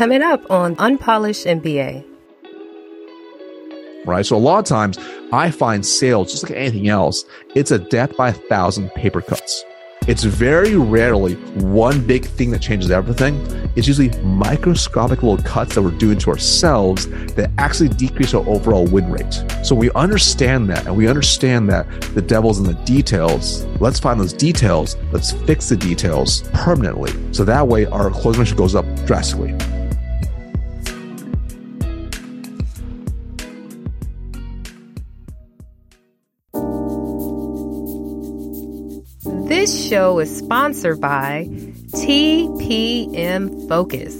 coming up on Unpolished MBA. Right. So a lot of times I find sales, just like anything else, it's a death by a thousand paper cuts. It's very rarely one big thing that changes everything. It's usually microscopic little cuts that we're doing to ourselves that actually decrease our overall win rate. So we understand that and we understand that the devil's in the details. Let's find those details. Let's fix the details permanently. So that way our closing ratio goes up drastically. This show is sponsored by TPM Focus,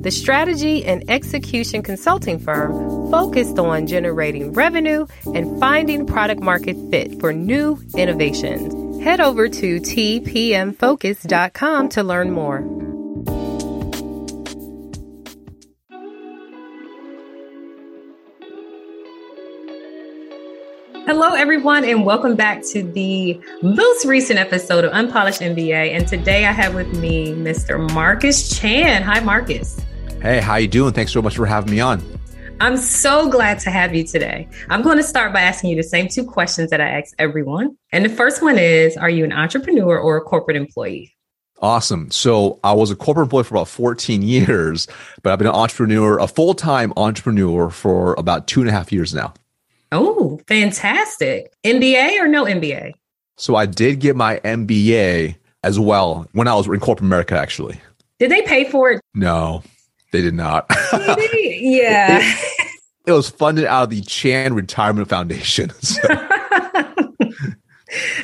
the strategy and execution consulting firm focused on generating revenue and finding product market fit for new innovations. Head over to tpmfocus.com to learn more. Hello, everyone, and welcome back to the most recent episode of Unpolished MBA. And today I have with me Mr. Marcus Chan. Hi, Marcus. Hey, how you doing? Thanks so much for having me on. I'm so glad to have you today. I'm going to start by asking you the same two questions that I ask everyone. And the first one is Are you an entrepreneur or a corporate employee? Awesome. So I was a corporate employee for about 14 years, but I've been an entrepreneur, a full time entrepreneur for about two and a half years now. Oh, fantastic. MBA or no MBA? So I did get my MBA as well when I was in corporate America, actually. Did they pay for it? No, they did not. yeah. It, it, was funded out of the Chan Retirement Foundation. So.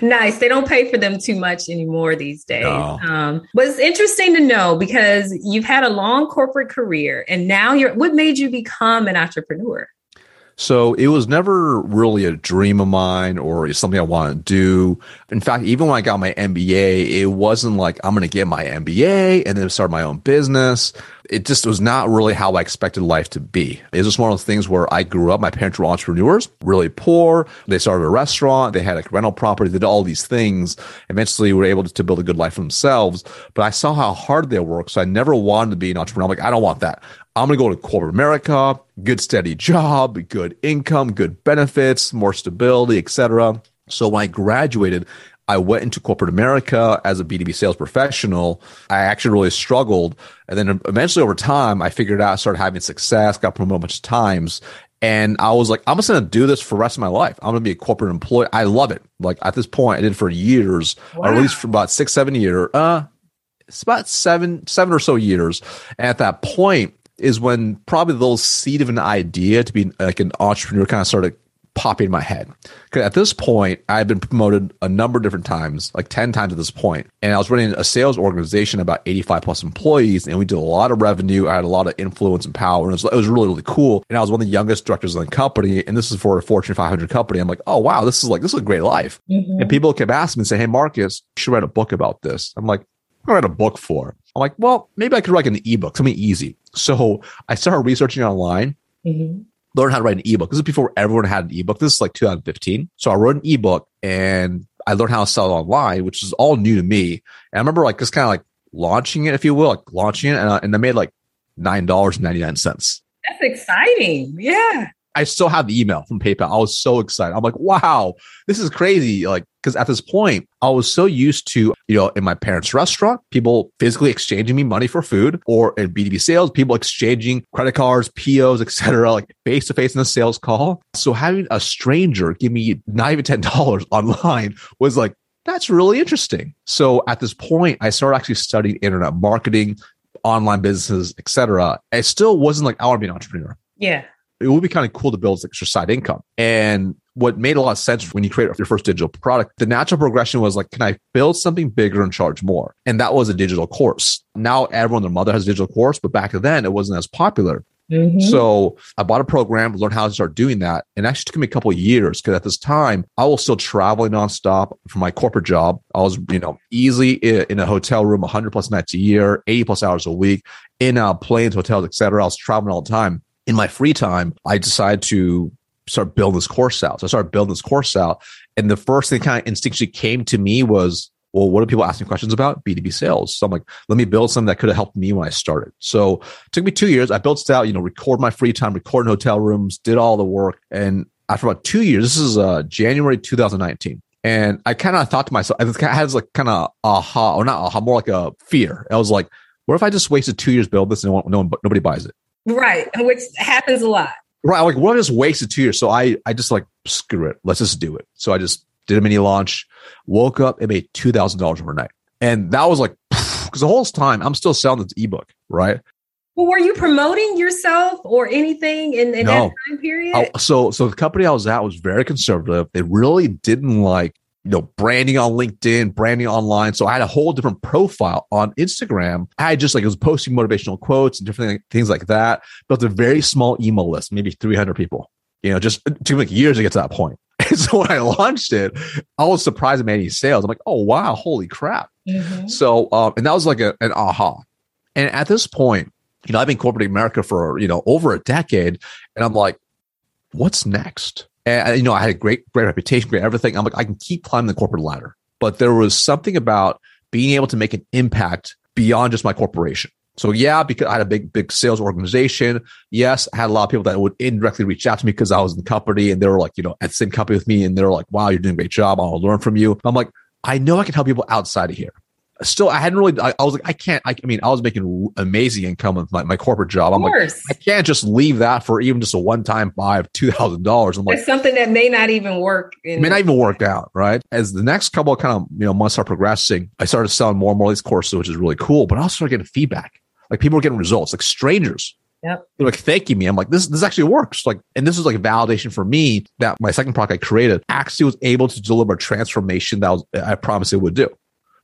nice. They don't pay for them too much anymore these days. No. Um, but it's interesting to know because you've had a long corporate career and now you're, what made you become an entrepreneur? So it was never really a dream of mine or something I wanted to do. In fact, even when I got my MBA, it wasn't like I'm going to get my MBA and then start my own business. It just was not really how I expected life to be. It was just one of those things where I grew up. My parents were entrepreneurs, really poor. They started a restaurant. They had a rental property. They did all these things. Eventually, were able to build a good life for themselves. But I saw how hard they worked, so I never wanted to be an entrepreneur. I'm like, I don't want that. I'm going to go to corporate America, good steady job, good income, good benefits, more stability, etc. So when I graduated, I went into corporate America as a B2B sales professional. I actually really struggled. And then eventually over time, I figured out, started having success, got promoted a bunch of times. And I was like, I'm just going to do this for the rest of my life. I'm going to be a corporate employee. I love it. Like at this point, I did for years, wow. or at least for about six, seven years. Uh, it's about seven, seven or so years. And at that point, is when probably the little seed of an idea to be like an entrepreneur kind of started popping in my head. Because at this point, I had been promoted a number of different times, like 10 times at this point. And I was running a sales organization, about 85 plus employees, and we did a lot of revenue. I had a lot of influence and power. And it was, it was really, really cool. And I was one of the youngest directors in the company. And this is for a Fortune 500 company. I'm like, oh, wow, this is like, this is a great life. Mm-hmm. And people kept asking me and say, hey, Marcus, you should write a book about this. I'm like, write a book for? I'm like, well, maybe I could write an ebook, something easy. So I started researching online, mm-hmm. learned how to write an ebook. This is before everyone had an ebook. This is like 2015. So I wrote an ebook and I learned how to sell it online, which is all new to me. And I remember like just kind of like launching it, if you will, like launching it, and, uh, and I made like nine dollars ninety nine cents. That's exciting. Yeah. I still have the email from PayPal. I was so excited. I'm like, wow, this is crazy. Like, because at this point, I was so used to, you know, in my parents' restaurant, people physically exchanging me money for food, or in B2B sales, people exchanging credit cards, POs, etc., like face to face in a sales call. So having a stranger give me not even ten dollars online was like, that's really interesting. So at this point, I started actually studying internet marketing, online businesses, etc. It still wasn't like I want to be an entrepreneur. Yeah it would be kind of cool to build extra side income. And what made a lot of sense when you create your first digital product, the natural progression was like, can I build something bigger and charge more? And that was a digital course. Now everyone, their mother has a digital course, but back then it wasn't as popular. Mm-hmm. So I bought a program, learned how to start doing that. And actually took me a couple of years because at this time I was still traveling nonstop for my corporate job. I was, you know, easily in a hotel room 100 plus nights a year, 80 plus hours a week in uh, planes, hotels, etc. I was traveling all the time in my free time, I decided to start building this course out. So I started building this course out. And the first thing kind of instinctually came to me was well, what are people asking questions about? B2B sales. So I'm like, let me build something that could have helped me when I started. So it took me two years. I built it out, you know, record my free time, record in hotel rooms, did all the work. And after about two years, this is uh, January 2019. And I kind of thought to myself, I had this like kind of aha, or not aha, more like a fear. I was like, what if I just wasted two years build this and no one, nobody buys it? Right. Which happens a lot. Right. Like, what I just wasted two years? So I, I just like, screw it. Let's just do it. So I just did a mini launch, woke up and made $2,000 overnight. And that was like, because the whole time I'm still selling this ebook, right? Well, were you promoting yourself or anything in, in no. that time period? I, so, so the company I was at was very conservative. They really didn't like, you know, branding on LinkedIn, branding online. So I had a whole different profile on Instagram. I just like, I was posting motivational quotes and different things like that. Built a very small email list, maybe 300 people, you know, just took like years to get to that point. And so when I launched it, I was surprised at many sales. I'm like, oh, wow, holy crap. Mm-hmm. So, um, and that was like a, an aha. And at this point, you know, I've been corporate America for, you know, over a decade. And I'm like, what's next? And, uh, you know, I had a great, great reputation, great everything. I'm like, I can keep climbing the corporate ladder. But there was something about being able to make an impact beyond just my corporation. So yeah, because I had a big, big sales organization. Yes, I had a lot of people that would indirectly reach out to me because I was in the company and they were like, you know, at the same company with me and they're like, wow, you're doing a great job. I'll learn from you. I'm like, I know I can help people outside of here still i hadn't really I, I, was like i can't I, I mean i was making amazing income with my, my corporate job i'm like i can't just leave that for even just a one-time buy of $2000 i'm like it's something that may not even work in- may not even work out right as the next couple of kind of you know months are progressing i started selling more and more of these courses which is really cool but i also started getting feedback like people are getting results like strangers Yep. They're like thanking me. I'm like, this this actually works. Like, and this is like a validation for me that my second product I created actually was able to deliver a transformation that was, I promised it would do.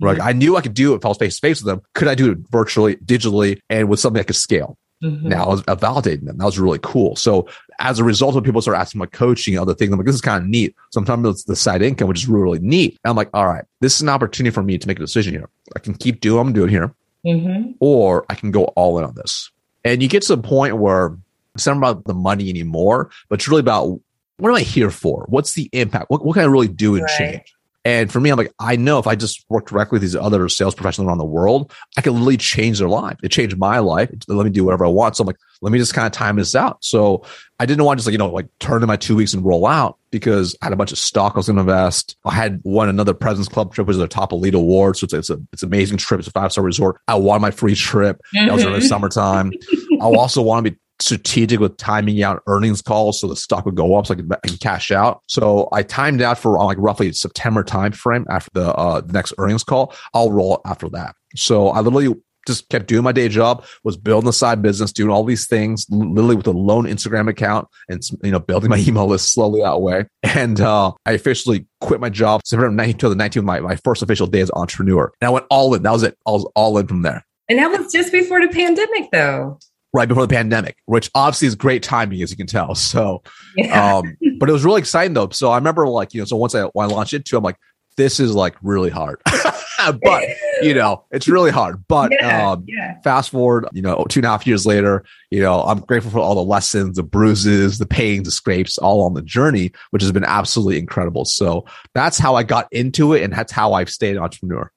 Mm-hmm. I knew I could do it if I was face to face with them. Could I do it virtually, digitally, and with something I could scale? Mm-hmm. Now I was validating them. That was really cool. So as a result of people start asking my coaching and other things, I'm like, this is kind of neat. Sometimes it's the side income, which is really, really neat. And I'm like, all right, this is an opportunity for me to make a decision here. I can keep doing what I'm doing here, mm-hmm. or I can go all in on this. And you get to the point where it's not about the money anymore, but it's really about what am I here for? What's the impact? What, what can I really do and right. change? And for me, I'm like, I know if I just work directly with these other sales professionals around the world, I can literally change their life. It changed my life. let me do whatever I want. So I'm like, let me just kind of time this out. So I didn't want to just like, you know, like turn in my two weeks and roll out because I had a bunch of stock I was going to invest. I had won another President's Club trip, which is a top elite award. So it's, it's a, it's an amazing trip. It's a five star resort. I won my free trip. That was in the mm-hmm. summertime. I also want to be strategic with timing out earnings calls so the stock would go up so I could, I cash out. So I timed out for uh, like roughly September time frame after the, uh, the next earnings call. I'll roll after that. So I literally just kept doing my day job, was building a side business, doing all these things, literally with a lone Instagram account and, you know, building my email list slowly that way. And, uh, I officially quit my job September 19, 2019, my, my first official day as entrepreneur. And I went all in. That was it. I was all in from there. And that was just before the pandemic though right before the pandemic, which obviously is great timing, as you can tell. So, yeah. um, but it was really exciting though. So I remember like, you know, so once I, when I launched it too, I'm like, this is like really hard, but you know, it's really hard, but, yeah, um, yeah. fast forward, you know, two and a half years later, you know, I'm grateful for all the lessons, the bruises, the pains, the scrapes, all on the journey, which has been absolutely incredible. So that's how I got into it. And that's how I've stayed an entrepreneur.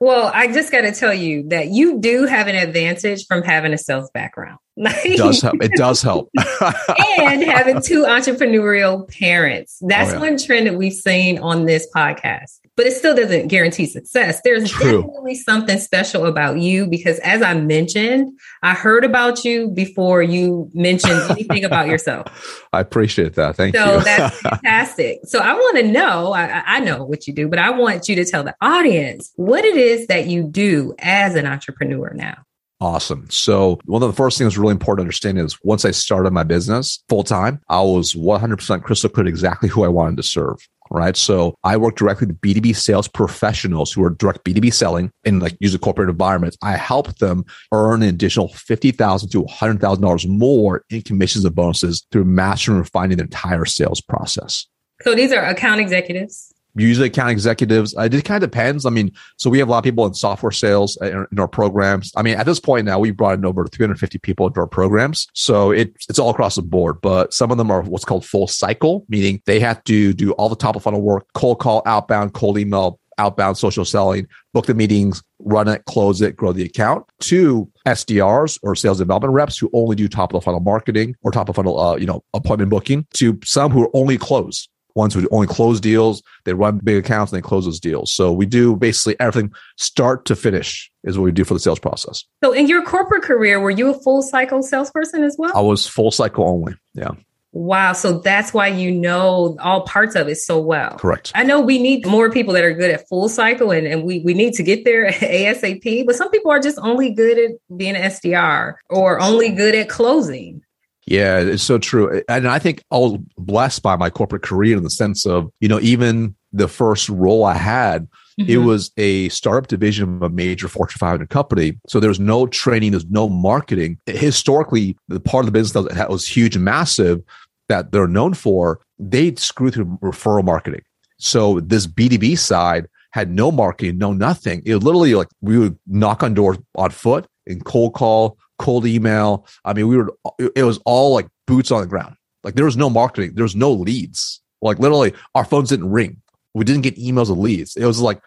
Well, I just got to tell you that you do have an advantage from having a sales background. It does help. It does help. and having two entrepreneurial parents. That's oh, yeah. one trend that we've seen on this podcast but it still doesn't guarantee success. There's True. definitely something special about you because, as I mentioned, I heard about you before you mentioned anything about yourself. I appreciate that. Thank so you. So that's fantastic. So I want to know, I, I know what you do, but I want you to tell the audience what it is that you do as an entrepreneur now. Awesome. So one of the first things really important to understand is once I started my business full time, I was 100% crystal clear exactly who I wanted to serve right? So I work directly with B2B sales professionals who are direct B2B selling in like user corporate environments. I help them earn an additional 50,000 to $100,000 more in commissions and bonuses through mastering and refining their entire sales process. So these are account executives? Usually account executives. Uh, it kind of depends. I mean, so we have a lot of people in software sales in, in, our programs. I mean, at this point now, we've brought in over 350 people into our programs. So it, it's all across the board, but some of them are what's called full cycle, meaning they have to do all the top of funnel work, cold call, outbound, cold email, outbound social selling, book the meetings, run it, close it, grow the account. Two SDRs or sales development reps who only do top of the funnel marketing or top of funnel, uh, you know, appointment booking. To some who are only close ones who only close deals. They run big accounts and they close those deals. So we do basically everything start to finish is what we do for the sales process. So in your corporate career, were you a full cycle salesperson as well? I was full cycle only. Yeah. Wow. So that's why you know all parts of it so well. Correct. I know we need more people that are good at full cycle and, and we, we need to get there ASAP, but some people are just only good at being an SDR or only good at closing. Yeah, it's so true. And I think I was blessed by my corporate career in the sense of, you know, even the first role I had, mm-hmm. it was a startup division of a major Fortune 500 company. So there's no training, there's no marketing. Historically, the part of the business that was huge and massive that they're known for, they screw through referral marketing. So this B2B side had no marketing, no nothing. It literally like we would knock on doors on foot and cold call, cold email. I mean, we were, it was all like boots on the ground. Like there was no marketing. There was no leads. Like literally our phones didn't ring. We didn't get emails of leads. It was like,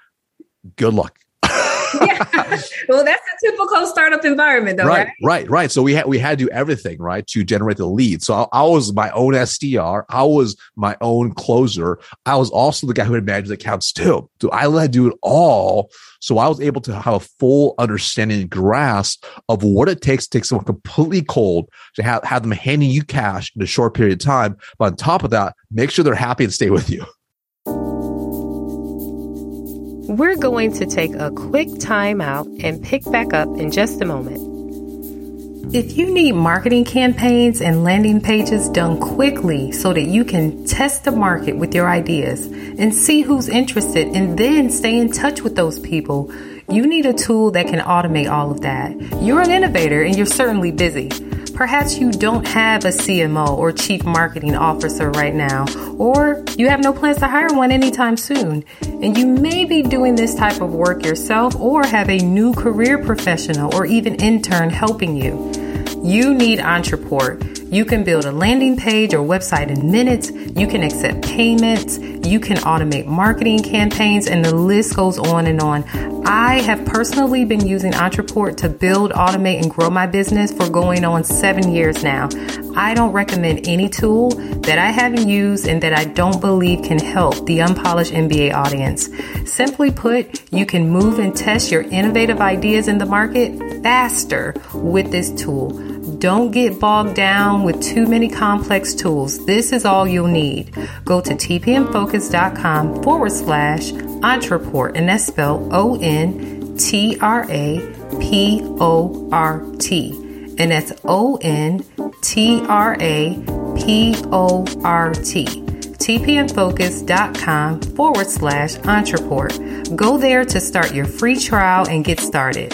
good luck. Yeah. Well, that's a typical startup environment, though, right? Right, right, right. So we had we had to do everything right to generate the lead. So I, I, was my own SDR. I was my own closer. I was also the guy who had managed accounts too. So I had to do it all. So I was able to have a full understanding and grasp of what it takes to take someone completely cold to have, have them handing you cash in a short period of time. But on top of that, make sure they're happy and stay with you. We're going to take a quick time out and pick back up in just a moment. If you need marketing campaigns and landing pages done quickly so that you can test the market with your ideas and see who's interested and then stay in touch with those people, you need a tool that can automate all of that. You're an innovator and you're certainly busy. Perhaps you don't have a CMO or chief marketing officer right now, or you have no plans to hire one anytime soon. And you may be doing this type of work yourself or have a new career professional or even intern helping you. You need Ontraport. You can build a landing page or website in minutes. You can accept payments. You can automate marketing campaigns, and the list goes on and on. I have personally been using Ontraport to build, automate, and grow my business for going on seven years now. I don't recommend any tool that I haven't used and that I don't believe can help the unpolished MBA audience. Simply put, you can move and test your innovative ideas in the market faster with this tool. Don't get bogged down with too many complex tools. This is all you'll need. Go to tpmfocus.com forward slash Ontraport, and that's spelled O N T R A P O R T. And that's O N T R A P O R T. tpmfocus.com forward slash Ontraport. Go there to start your free trial and get started.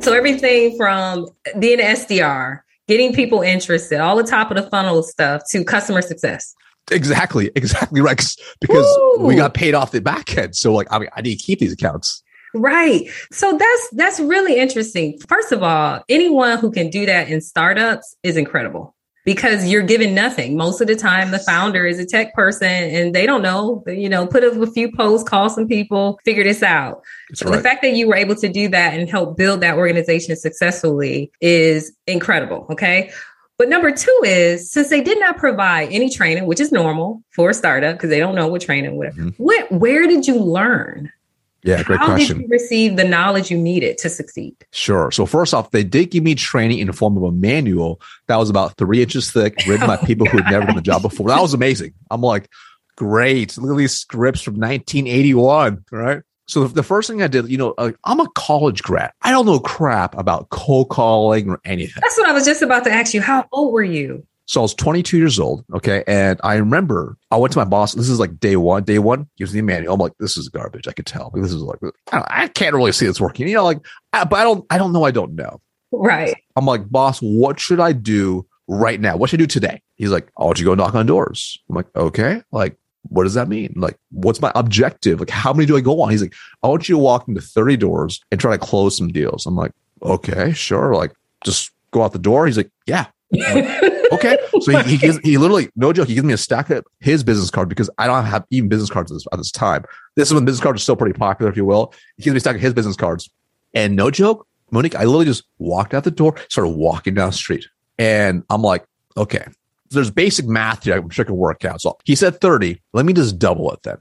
So everything from being an SDR, getting people interested, all the top of the funnel stuff to customer success. Exactly, exactly right. Because Ooh. we got paid off the back end. So like I mean I need to keep these accounts. Right. So that's that's really interesting. First of all, anyone who can do that in startups is incredible because you're given nothing. Most of the time, the founder is a tech person and they don't know, you know, put up a few posts, call some people, figure this out. So right. the fact that you were able to do that and help build that organization successfully is incredible. Okay. But number two is since they did not provide any training, which is normal for a startup because they don't know what training, whatever, mm-hmm. what, where did you learn? Yeah, great How question. How did you receive the knowledge you needed to succeed? Sure. So first off, they did give me training in the form of a manual that was about three inches thick, written by oh, people who had never done the job before. That was amazing. I'm like, great. Look at these scripts from 1981, right? So the first thing I did, you know, uh, I'm a college grad. I don't know crap about cold calling or anything. That's what I was just about to ask you. How old were you? So I was 22 years old. Okay. And I remember I went to my boss. This is like day one. Day one he gives me the manual. I'm like, this is garbage. I could tell. This is like, I, I can't really see this working. You know, like, I, but I don't, I don't know. I don't know. Right. I'm like, boss, what should I do right now? What should I do today? He's like, I want you to go knock on doors. I'm like, okay. Like, what does that mean? Like, what's my objective? Like, how many do I go on? He's like, I want you to walk into 30 doors and try to close some deals. I'm like, okay, sure. Like, just go out the door. He's like, yeah. Like, okay. So he, he gives, he literally, no joke, he gives me a stack of his business card because I don't have even business cards at this, at this time. This is when business cards are still pretty popular, if you will. He gives me a stack of his business cards. And no joke, Monique, I literally just walked out the door, started walking down the street. And I'm like, okay, there's basic math here. I'm sure I can work out. So he said 30. Let me just double it then.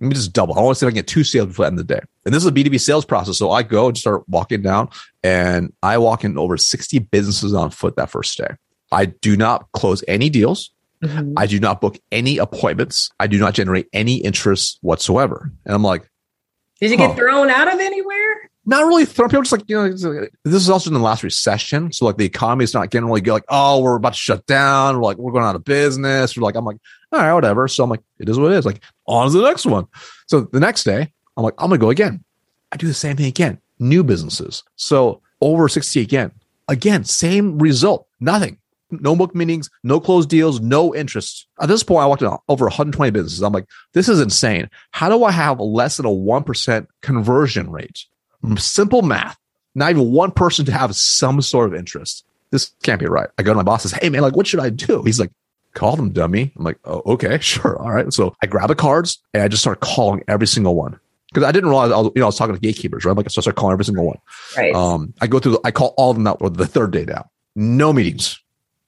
Let me just double. I want to see if I can get two sales before the end of the day. And this is a B2B sales process. So I go and start walking down and I walk in over 60 businesses on foot that first day. I do not close any deals. Mm-hmm. I do not book any appointments. I do not generate any interest whatsoever. And I'm like, did you huh. get thrown out of anywhere? Not really thrown. People just like, you know, this is also in the last recession. So like the economy is not getting really good. Like, oh, we're about to shut down. We're like, we're going out of business. We're like, I'm like, all right, whatever. So I'm like, it is what it is. Like, on to the next one. So the next day, I'm like, I'm gonna go again. I do the same thing again. New businesses. So over 60 again. Again, same result. Nothing. No book meetings, no closed deals, no interest. At this point, I walked in over 120 businesses. I'm like, this is insane. How do I have less than a 1% conversion rate? Simple math. Not even one person to have some sort of interest. This can't be right. I go to my boss and say, Hey man, like, what should I do? He's like, call them dummy. I'm like, oh, okay, sure. All right. So I grab the cards and I just start calling every single one. Because I didn't realize I was, you know, I was talking to gatekeepers, right? Like, so I start calling every single one. Right. Um, I go through, I call all of them out the third day now. No meetings.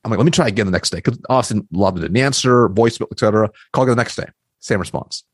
I'm like, let me try again the next day. Because Austin loved it. Didn't answer, voicemail, etc. Call again the next day. Same response.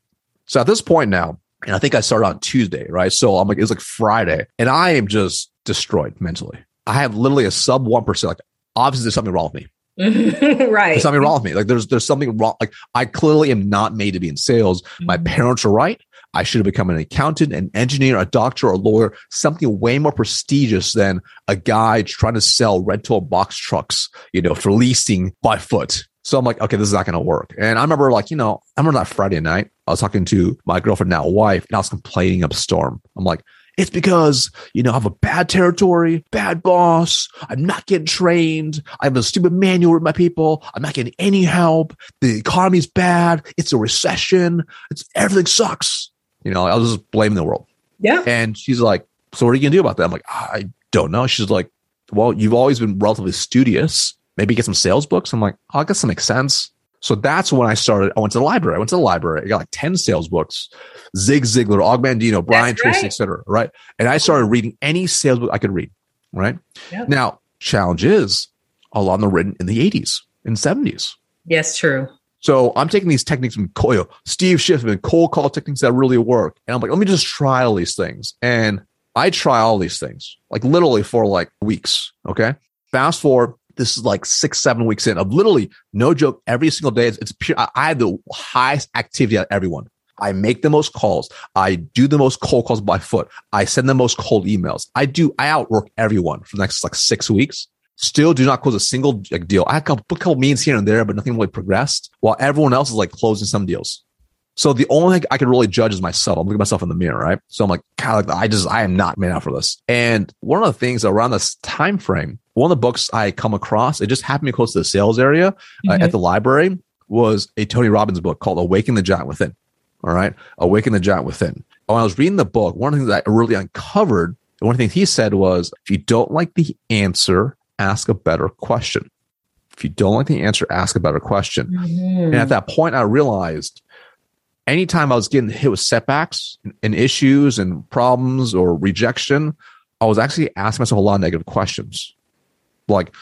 So at this point now, and I think I started on Tuesday, right? So I'm like, it's like Friday, and I am just destroyed mentally. I have literally a sub 1%. Like, obviously, there's something wrong with me. right. There's something wrong with me. Like there's there's something wrong. Like I clearly am not made to be in sales. Mm-hmm. My parents are right. I should have become an accountant, an engineer, a doctor, or a lawyer, something way more prestigious than a guy trying to sell rental box trucks, you know, for leasing by foot. So I'm like, okay, this is not going to work. And I remember like, you know, I remember that Friday night, I was talking to my girlfriend, now wife, and I was complaining up storm. I'm like, it's because, you know, I have a bad territory, bad boss. I'm not getting trained. I have a stupid manual with my people. I'm not getting any help. The economy's bad. It's a recession. It's everything sucks. You know, I was just blaming the world. Yeah. And she's like, so what are you going to do about that? I'm like, I don't know. She's like, well, you've always been relatively studious. Maybe get some sales books. I'm like, oh, I guess that makes sense. So that's when I started. I went to the library. I went to the library. I got like 10 sales books, Zig Ziglar, Og Mandino, Brian that's Tracy, right. etc. Right. And I started reading any sales book I could read. Right. Yeah. Now, challenge is a lot of them written in the 80s and 70s. Yes, true. So I'm taking these techniques from Koyo, Steve Schiffman, cold call techniques that really work. And I'm like, let me just try all these things. And I try all these things, like literally for like weeks. Okay. Fast forward this is like six, seven weeks in of literally no joke. Every single day, it's, it's pure. I have the highest activity out of everyone. I make the most calls. I do the most cold calls by foot. I send the most cold emails. I do, I outwork everyone for the next like six weeks. Still do not close a single like, deal. I had a couple, a couple meetings here and there, but nothing really progressed while everyone else is like closing some deals. So the only thing I can really judge is myself. I'm looking at myself in the mirror, right? So I'm like, God, like, I just, I am not made out for this. And one of the things around this time frame, one of the books I come across, it just happened to be close to the sales area mm-hmm. uh, at the library, was a Tony Robbins book called Awaken the Giant Within. All right. Awaken the Giant Within. When I was reading the book, one of the things that I really uncovered, one of the things he said was, if you don't like the answer, ask a better question. If you don't like the answer, ask a better question. Mm-hmm. And at that point, I realized anytime I was getting hit with setbacks and issues and problems or rejection, I was actually asking myself a lot of negative questions. Like,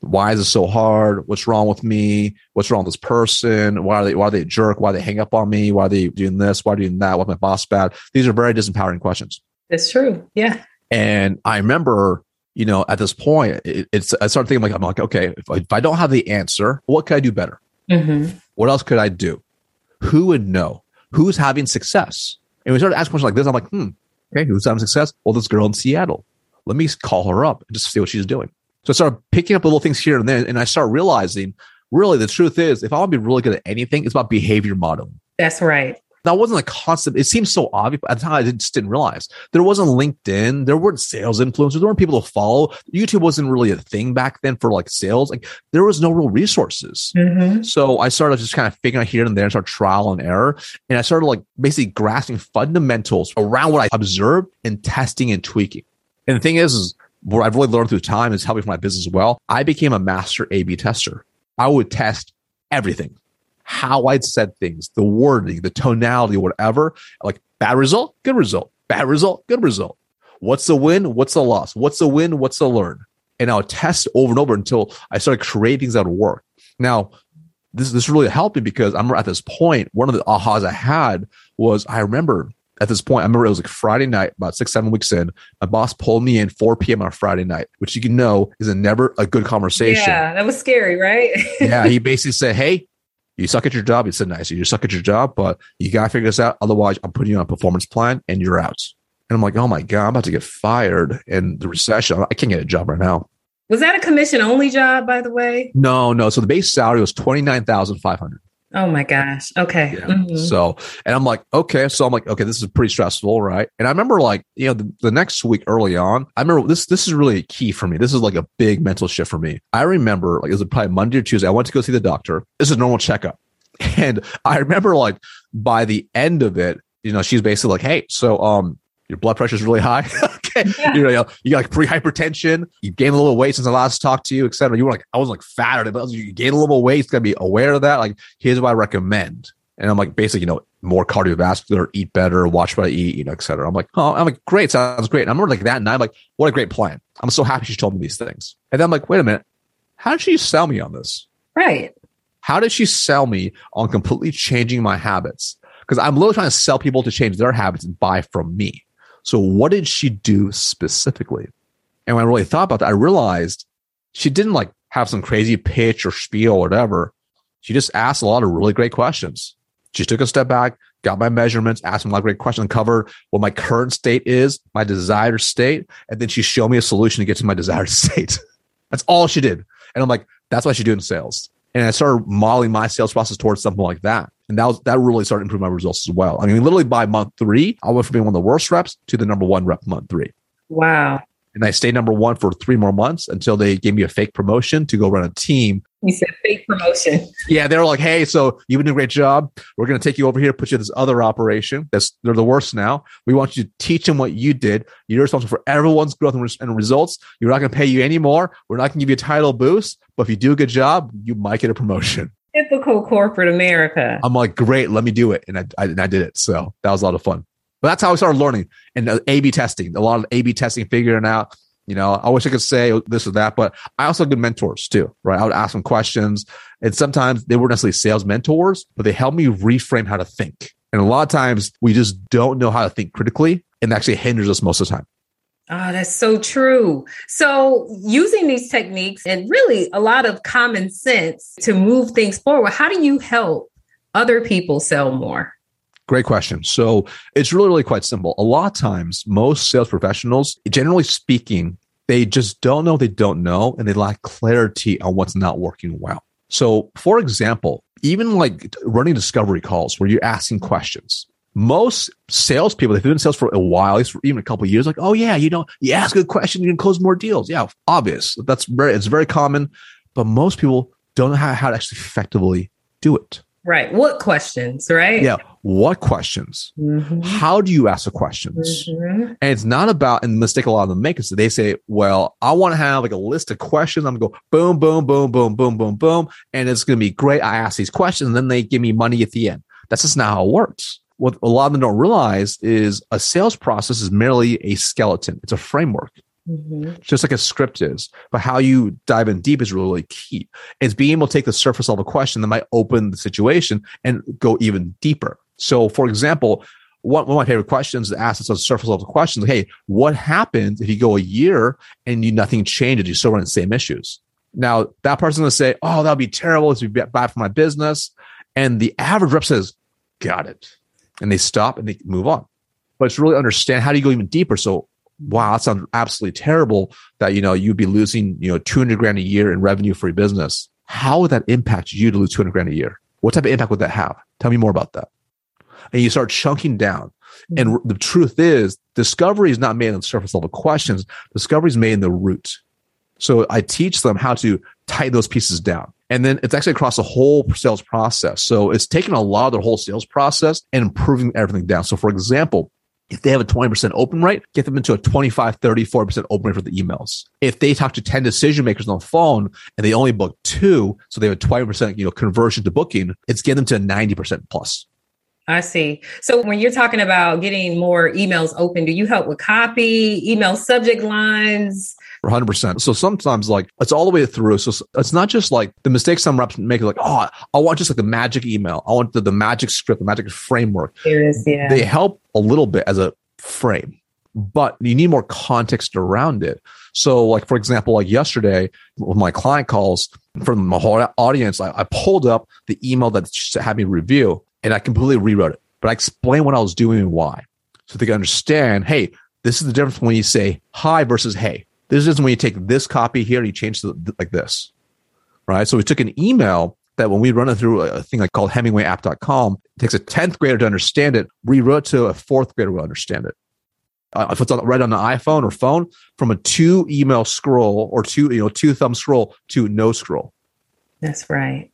why is it so hard? What's wrong with me? What's wrong with this person? Why are they why are they a jerk? Why are they hang up on me? Why are they doing this? Why are they doing that? What's my boss bad? These are very disempowering questions. That's true. Yeah. And I remember, you know, at this point, it, it's I started thinking like I'm like, okay, if I, if I don't have the answer, what could I do better? Mm-hmm. What else could I do? Who would know? who's having success? And we started asking questions like this. I'm like, hmm, okay, who's having success? Well, this girl in Seattle. Let me call her up and just see what she's doing. So I started picking up little things here and there, and I start realizing really the truth is if I want to be really good at anything, it's about behavior modeling. That's right that wasn't a concept. It seems so obvious. At the time, I just didn't realize there wasn't LinkedIn. There weren't sales influencers. There weren't people to follow. YouTube wasn't really a thing back then for like sales. Like there was no real resources. Mm-hmm. So I started just kind of figuring out here and there, and start trial and error. And I started like basically grasping fundamentals around what I observed and testing and tweaking. And the thing is, is what I've really learned through time is helping for my business as well. I became a master A B tester. I would test everything, how I'd said things, the wording, the tonality, whatever. Like bad result, good result, bad result, good result. What's the win? What's the loss? What's the win? What's the learn? And I'll test over and over until I started creating things that would work. Now, this this really helped me because I'm at this point. One of the ahas I had was I remember at this point, I remember it was like Friday night, about six, seven weeks in. My boss pulled me in 4 p.m. on a Friday night, which you can know is a never a good conversation. Yeah, that was scary, right? yeah, he basically said, Hey, you suck at your job. He said, Nice. You suck at your job, but you got to figure this out. Otherwise, I'm putting you on a performance plan and you're out. And I'm like, Oh my God, I'm about to get fired in the recession. I can't get a job right now. Was that a commission only job, by the way? No, no. So the base salary was twenty nine thousand five hundred. Oh my gosh. Okay. Yeah. Mm-hmm. So, and I'm like, okay. So I'm like, okay, this is pretty stressful, right? And I remember like, you know, the, the, next week early on, I remember this, this is really key for me. This is like a big mental shift for me. I remember like, it was probably Monday or Tuesday. I went to go see the doctor. This is a normal checkup. And I remember like by the end of it, you know, she's basically like, Hey, so, um, your blood pressure is really high. okay. Yeah. You know, you got like pre hypertension. You gained a little weight since I last talked to you, etc. You were like, I was like fatter, but you gained a little weight. You got to be aware of that. Like, here's what I recommend. And I'm like, basically, you know, more cardiovascular, eat better, watch what I eat, you know, etc. I'm like, oh, I'm like, great, sounds great. And I remember like that night, I'm like, what a great plan. I'm so happy she told me these things. And then I'm like, wait a minute, how did she sell me on this? Right. How did she sell me on completely changing my habits? Because I'm literally trying to sell people to change their habits and buy from me. So what did she do specifically? And when I really thought about that, I realized she didn't like have some crazy pitch or spiel or whatever. She just asked a lot of really great questions. She took a step back, got my measurements, asked me a lot of great questions, covered what my current state is, my desired state, and then she showed me a solution to get to my desired state. that's all she did. And I'm like, that's what she do in sales. And I started modeling my sales process towards something like that. And that was, that really started improving my results as well. I mean, literally by month three, I went from being one of the worst reps to the number one rep month three. Wow. And I stayed number one for three more months until they gave me a fake promotion to go run a team. You said fake promotion. Yeah, they were like, "Hey, so you've been doing a great job. We're going to take you over here, put you in this other operation. That's they're the worst now. We want you to teach them what you did. You're responsible for everyone's growth and, res- and results. You're not going to pay you anymore. We're not going to give you a title boost, but if you do a good job, you might get a promotion." Typical corporate America. I'm like, "Great, let me do it," and I, I and I did it. So that was a lot of fun. But that's how I started learning and uh, A/B testing. A lot of A/B testing, figuring out you know, I wish I could say this or that, but I also had good mentors too, right? I would ask them questions and sometimes they weren't necessarily sales mentors, but they helped me reframe how to think. And a lot of times we just don't know how to think critically and actually hinders us most of the time. Oh, that's so true. So, using these techniques and really a lot of common sense to move things forward, how do you help other people sell more? Great question. So it's really, really quite simple. A lot of times, most sales professionals, generally speaking, they just don't know they don't know and they lack clarity on what's not working well. So, for example, even like running discovery calls where you're asking questions, most salespeople, if they've been in sales for a while, at least for even a couple of years, like, oh yeah, you know, you ask a question, you can close more deals. Yeah, obvious. That's very, it's very common, but most people don't know how, how to actually effectively do it. Right. What questions, right? Yeah. What questions? Mm-hmm. How do you ask the questions? Mm-hmm. And it's not about, and the mistake a lot of them make is that they say, well, I want to have like a list of questions. I'm going to go boom, boom, boom, boom, boom, boom, boom. And it's going to be great. I ask these questions and then they give me money at the end. That's just not how it works. What a lot of them don't realize is a sales process is merely a skeleton. It's a framework. Mm-hmm. Just like a script is, but how you dive in deep is really, really key. It's being able to take the surface level question that might open the situation and go even deeper. So, for example, one, one of my favorite questions to ask is a surface level questions. Like, hey, what happens if you go a year and you nothing changes? You still run the same issues. Now, that person's going to say, "Oh, that'll be terrible. It's be bad for my business." And the average rep says, "Got it," and they stop and they move on. But it's really understand how do you go even deeper. So wow, that sounds absolutely terrible that, you know, you'd be losing, you know, 200 grand a year in revenue for your business. How would that impact you to lose 200 grand a year? What type of impact would that have? Tell me more about that. And you start chunking down. And mm-hmm. the truth is, discovery is not made on the surface level questions. Discovery is made in the root. So I teach them how to tie those pieces down. And then it's actually across the whole sales process. So it's taking a lot of the whole sales process and improving everything down. So for example, If they have a 20% open rate, get them into a 25, 30, 40% open rate for the emails. If they talk to 10 decision makers on the phone and they only book two, so they have a 20%, you know, conversion to booking, it's getting them to 90% plus. I see. So when you're talking about getting more emails open, do you help with copy, email subject lines? 100%. So sometimes like it's all the way through. So it's not just like the mistakes some reps make like, oh, I want just like the magic email. I want the, the magic script, the magic framework. Is, yeah. They help a little bit as a frame, but you need more context around it. So like, for example, like yesterday with my client calls from my whole audience, I, I pulled up the email that had me review and I completely rewrote it, but I explained what I was doing and why. So they can understand, hey, this is the difference when you say hi versus hey. This is when you take this copy here and you change it like this, right? So we took an email that when we run it through a thing like called HemingwayApp.com, it takes a 10th grader to understand it, rewrote to a fourth grader will understand it. Uh, if it's on, right on the iPhone or phone, from a two email scroll or two, you know, two thumb scroll to no scroll. That's right.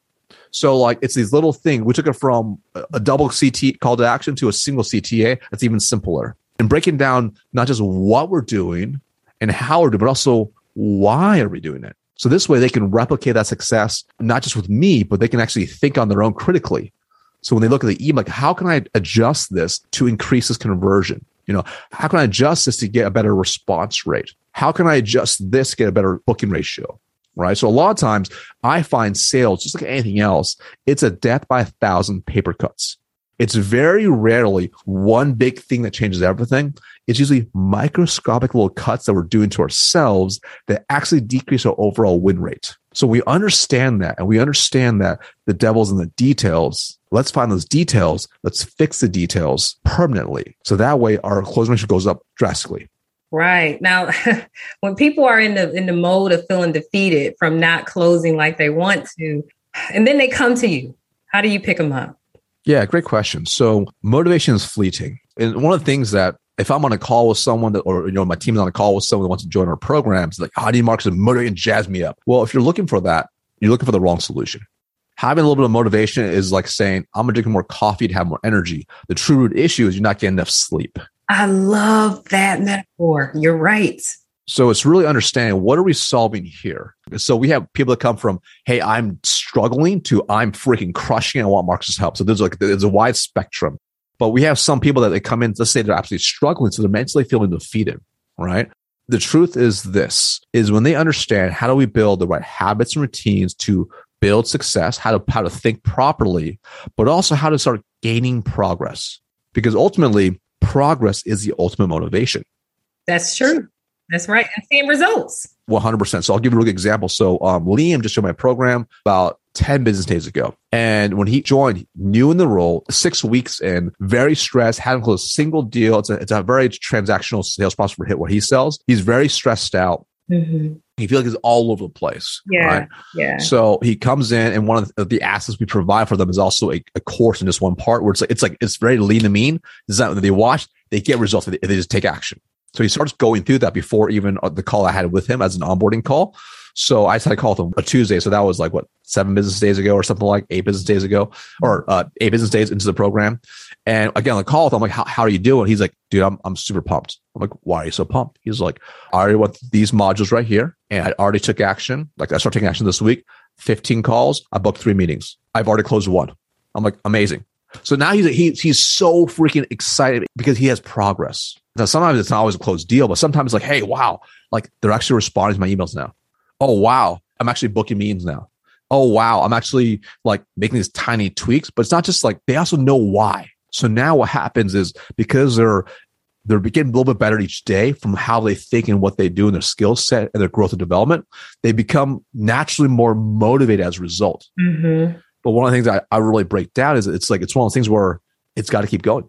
So like it's these little things. We took it from a double CTA call to action to a single CTA. That's even simpler. And breaking down not just what we're doing, and how we're doing, but also why are we doing it? So this way they can replicate that success, not just with me, but they can actually think on their own critically. So when they look at the email, like, how can I adjust this to increase this conversion? You know, how can I adjust this to get a better response rate? How can I adjust this to get a better booking ratio? Right. So a lot of times I find sales, just like anything else, it's a death by a thousand paper cuts. It's very rarely one big thing that changes everything. It's usually microscopic little cuts that we're doing to ourselves that actually decrease our overall win rate. So we understand that and we understand that the devil's in the details. Let's find those details. Let's fix the details permanently. So that way our closing ratio goes up drastically. Right. Now, when people are in the in the mode of feeling defeated from not closing like they want to, and then they come to you, how do you pick them up? Yeah, great question. So motivation is fleeting. And one of the things that if I'm on a call with someone that, or you know, my team's on a call with someone that wants to join our programs, like, oh, how do you market and motivate and jazz me up? Well, if you're looking for that, you're looking for the wrong solution. Having a little bit of motivation is like saying, I'm gonna drink more coffee to have more energy. The true root issue is you're not getting enough sleep. I love that metaphor. You're right. So it's really understanding what are we solving here? So we have people that come from, hey, I'm struggling to I'm freaking crushing. It. I want Marcus's help. So there's like there's a wide spectrum. But we have some people that they come in, let's say they're absolutely struggling. So they're mentally feeling defeated, right? The truth is this is when they understand how do we build the right habits and routines to build success, how to how to think properly, but also how to start gaining progress. Because ultimately, progress is the ultimate motivation. That's true. That's right. And seeing results. 100%. So I'll give you a good example. So um, Liam just showed my program about 10 business days ago. And when he joined, new in the role, six weeks in, very stressed, hadn't closed a single deal. It's a, it's a very transactional sales process for hit what he sells. He's very stressed out. Mm-hmm. He feels like he's all over the place. Yeah. Right? Yeah. So he comes in and one of the, assets we provide for them is also a, a, course in this one part where it's like, it's like, it's very lean and mean. Is that they watch, they get results, they, they just take action. So he starts going through that before even uh, the call I had with him as an onboarding call. So I had a call with him a Tuesday. So that was like what seven business days ago or something like eight business days ago or uh, eight business days into the program. And again, I the call with him, I'm like, how, how are you doing? He's like, dude, I'm, I'm super pumped. I'm like, why are you so pumped? He's like, I already want these modules right here. And I already took action. Like I started taking action this week, 15 calls. I booked three meetings. I've already closed one. I'm like, amazing. So now he's, he, he's so freaking excited because he has progress. Now, sometimes it's not always a closed deal, but sometimes like, hey, wow, like they're actually responding to my emails now. Oh, wow, I'm actually booking meetings now. Oh, wow, I'm actually like making these tiny tweaks, but it's not just like they also know why. So now what happens is because they're they're getting a little bit better each day from how they think and what they do and their skill set and their growth and development, they become naturally more motivated as a result. Mm-hmm. But one of the things I, I really break down is it's like it's one of those things where it's got to keep going.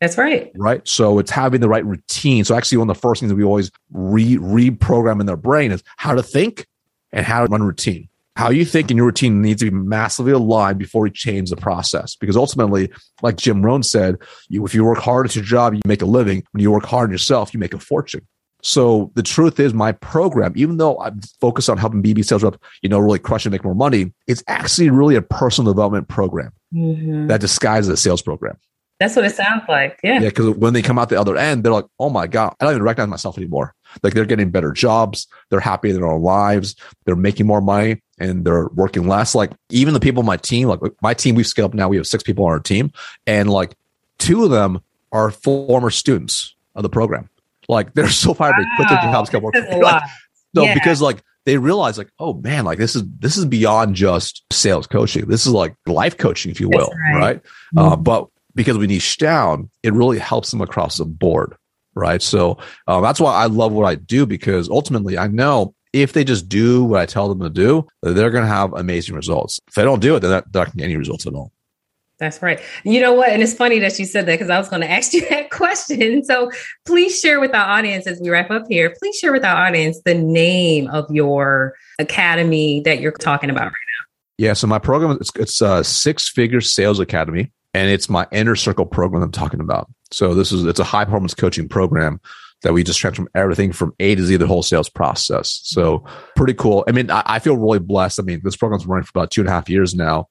That's right. Right. So it's having the right routine. So actually, one of the first things that we always re reprogram in their brain is how to think and how to run routine. How you think in your routine needs to be massively aligned before you change the process. Because ultimately, like Jim Rohn said, you, if you work hard at your job, you make a living. When you work hard on yourself, you make a fortune. So the truth is, my program, even though I'm focused on helping BB sales reps, you know, really crush and make more money, it's actually really a personal development program mm-hmm. that disguises a sales program. That's what it sounds like. Yeah. Yeah. Because when they come out the other end, they're like, oh my God, I don't even recognize myself anymore. Like they're getting better jobs. They're happy in their own lives. They're making more money and they're working less. Like even the people on my team, like my team, we've scaled up now. We have six people on our team and like two of them are former students of the program. Like they're so fired wow. they quit their jobs, come work. So yeah. because like they realize like, oh man, like this is this is beyond just sales coaching. This is like life coaching, if you will, right? right? Mm-hmm. Uh, but because we niche down, it really helps them across the board, right? So uh, that's why I love what I do because ultimately I know if they just do what I tell them to do, they're going to have amazing results. If they don't do it, then they're not getting any results at all. That's right. You know what? And it's funny that you said that because I was going to ask you that question. So please share with our audience as we wrap up here. Please share with our audience the name of your academy that you're talking about right now. Yeah. So my program it's, it's a six figure sales academy, and it's my inner circle program I'm talking about. So this is it's a high performance coaching program that we just transform everything from A to Z, the whole sales process. So pretty cool. I mean, I, I feel really blessed. I mean, this program's running for about two and a half years now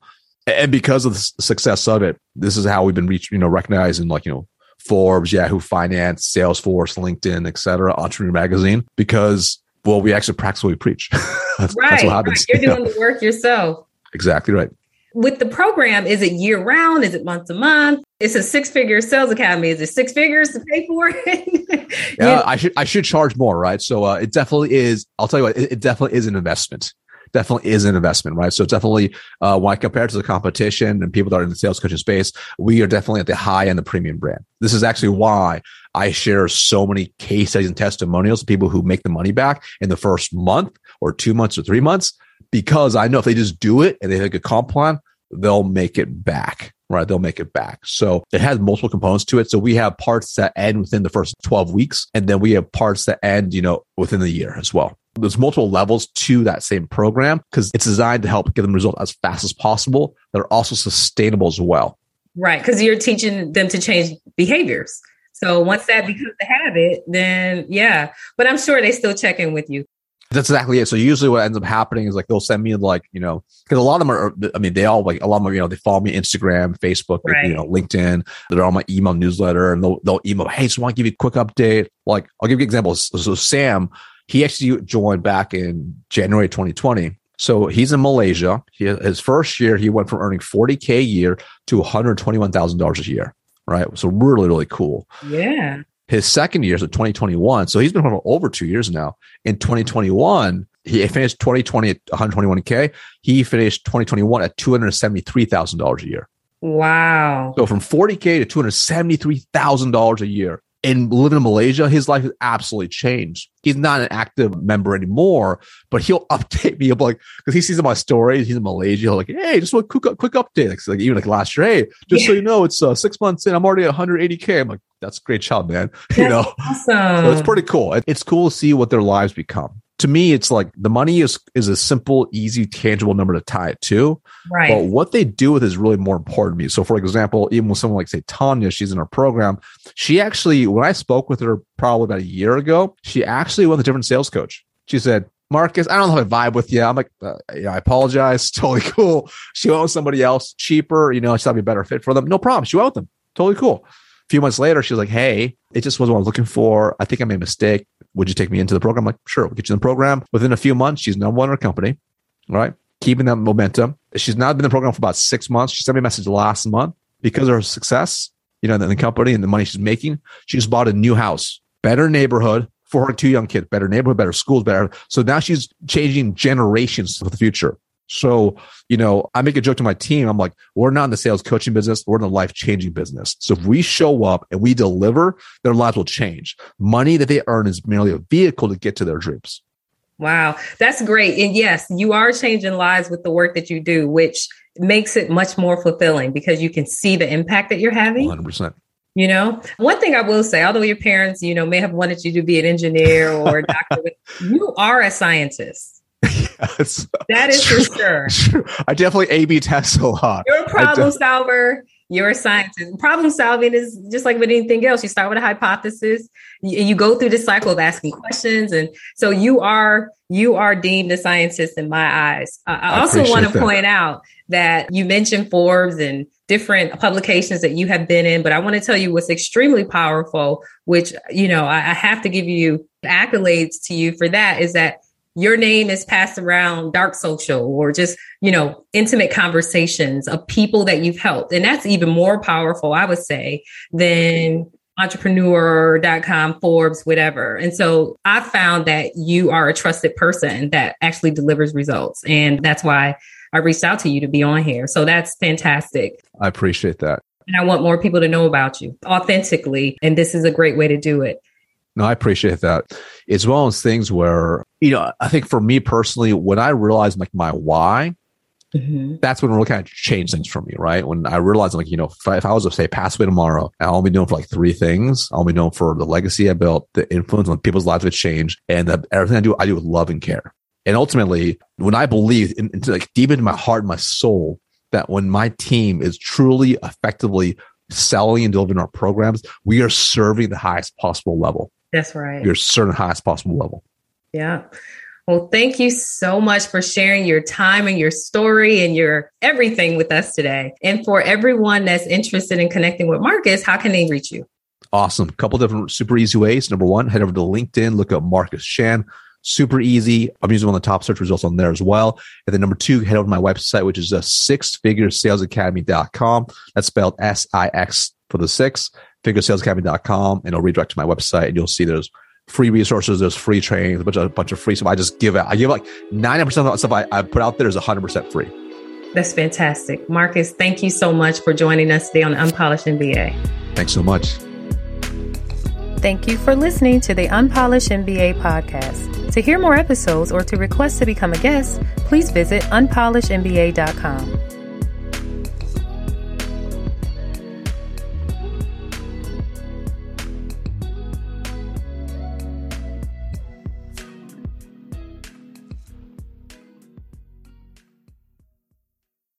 and because of the success of it, this is how we've been reached, you know, recognized in like, you know, Forbes, Yahoo Finance, Salesforce, LinkedIn, etc., Entrepreneur Magazine, because well, we actually practice what we preach. that's, right, that's what happens. Right. You're doing the work yourself. Exactly right. With the program, is it year round? Is it month to month? It's a six figure sales academy. Is it six figures to pay for it? yeah, I should I should charge more, right? So uh, it definitely is. I'll tell you what, it, it definitely is an investment definitely is an investment, right? So definitely, uh, when I compare it to the competition and people that are in the sales coaching space, we are definitely at the high end of the premium brand. This is actually why I share so many case studies and testimonials of people who make the money back in the first month or two months or three months, because I know if they just do it and they have a comp plan, they'll make it back right? They'll make it back. So it has multiple components to it. So we have parts that end within the first 12 weeks, and then we have parts that end, you know, within the year as well there's multiple levels to that same program because it's designed to help get them results as fast as possible that are also sustainable as well. Right. Because you're teaching them to change behaviors. So once that becomes a habit, then yeah. But I'm sure they still check in with you. That's exactly it. So usually what ends up happening is like they'll send me like, you know, because a lot of them are, I mean, they all like, a lot of them, you know, they follow me Instagram, Facebook, right. you know, LinkedIn. They're on my email newsletter and they'll, they'll email, hey, so I want to give you a quick update. Like, I'll give you examples. So Sam, he actually joined back in January 2020. So he's in Malaysia. He, his first year, he went from earning 40K a year to $121,000 a year. Right. So really, really cool. Yeah. His second year, so 2021. So he's been for over two years now. In 2021, he finished 2020 at 121K. He finished 2021 at $273,000 a year. Wow. So from 40K to $273,000 a year and living in Malaysia, his life has absolutely changed. He's not an active member anymore, but he'll update me. like, because he sees my stories, he's in Malaysia. He'll like, hey, just want a quick, quick update. Like, like, even like last year, hey, just yeah. so you know, it's uh, six months in. I'm already at 180k. I'm like, that's a great job, man. That's you know, awesome. So it's pretty cool. It's cool to see what their lives become to me, it's like the money is is a simple, easy, tangible number to tie it to. Right. But what they do with it is really more important to me. So, for example, even with someone like say Tanya, she's in our program. She actually, when I spoke with her probably about a year ago, she actually went with a different sales coach. She said, Marcus, I don't have a vibe with you. I'm like, uh, yeah, I apologize. Totally cool. She went with somebody else cheaper. You know, she thought be a better fit for them. No problem. She went with them. Totally cool. A few months later, she was like, Hey, it just wasn't what I was looking for. I think I made a mistake. Would you take me into the program? I'm like, sure, we'll get you in the program. Within a few months, she's number one in her company. Right. Keeping that momentum. She's now been in the program for about six months. She sent me a message last month because of her success, you know, in the company and the money she's making. She just bought a new house, better neighborhood for her two young kids, better neighborhood, better schools, better. So now she's changing generations for the future. So, you know, I make a joke to my team. I'm like, we're not in the sales coaching business. We're in the life changing business. So if we show up and we deliver, their lives will change. Money that they earn is merely a vehicle to get to their dreams. Wow. That's great. And yes, you are changing lives with the work that you do, which makes it much more fulfilling because you can see the impact that you're having. 100%. You know, one thing I will say, although your parents, you know, may have wanted you to be an engineer or a doctor, you are a scientist yes. That is for sure. I definitely A B test a lot. You're a problem solver. You're a scientist. Problem solving is just like with anything else. You start with a hypothesis, and you go through the cycle of asking questions, and so you are you are deemed a scientist in my eyes. I, I also want to point out that you mentioned Forbes and different publications that you have been in, but I want to tell you what's extremely powerful, which, you know, I, I have to give you accolades to you for that is that your name is passed around dark social or just, you know, intimate conversations of people that you've helped. And that's even more powerful, I would say, than entrepreneur.com, Forbes, whatever. And so I found that you are a trusted person that actually delivers results. And that's why I reached out to you to be on here. So that's fantastic. I appreciate that. And I want more people to know about you authentically. And this is a great way to do it. No, I appreciate that. It's one of those things where, you know, I think for me personally, when I realized like my why, mm-hmm. that's when it really kind of changed things for me, right? When I realized like, you know, if I, if I was to say pass away tomorrow, I'll be known for like three things. I'll be known for the legacy I built, the influence on people's lives that change, and the, everything I do, I do with love and care. And ultimately, when I believe in, into like deep into my heart and my soul that when my team is truly effectively selling and delivering our programs, we are serving the highest possible level. That's right. Your certain highest possible level. Yeah. Well, thank you so much for sharing your time and your story and your everything with us today. And for everyone that's interested in connecting with Marcus, how can they reach you? Awesome. Couple different super easy ways. Number one, head over to LinkedIn, look up Marcus Chan. Super easy. I'm using one of the top search results on there as well. And then number two, head over to my website, which is uh, a sixfiguresalesacademy.com. That's spelled S I X for the six, figuresalesacademy.com. And it'll redirect to my website and you'll see there's free resources, there's free training, a bunch of, a bunch of free stuff. I just give out. I give like 90% of the stuff I, I put out there is 100% free. That's fantastic. Marcus, thank you so much for joining us today on Unpolished MBA. Thanks so much. Thank you for listening to the Unpolished MBA podcast. To hear more episodes or to request to become a guest, please visit unpolishedmba.com.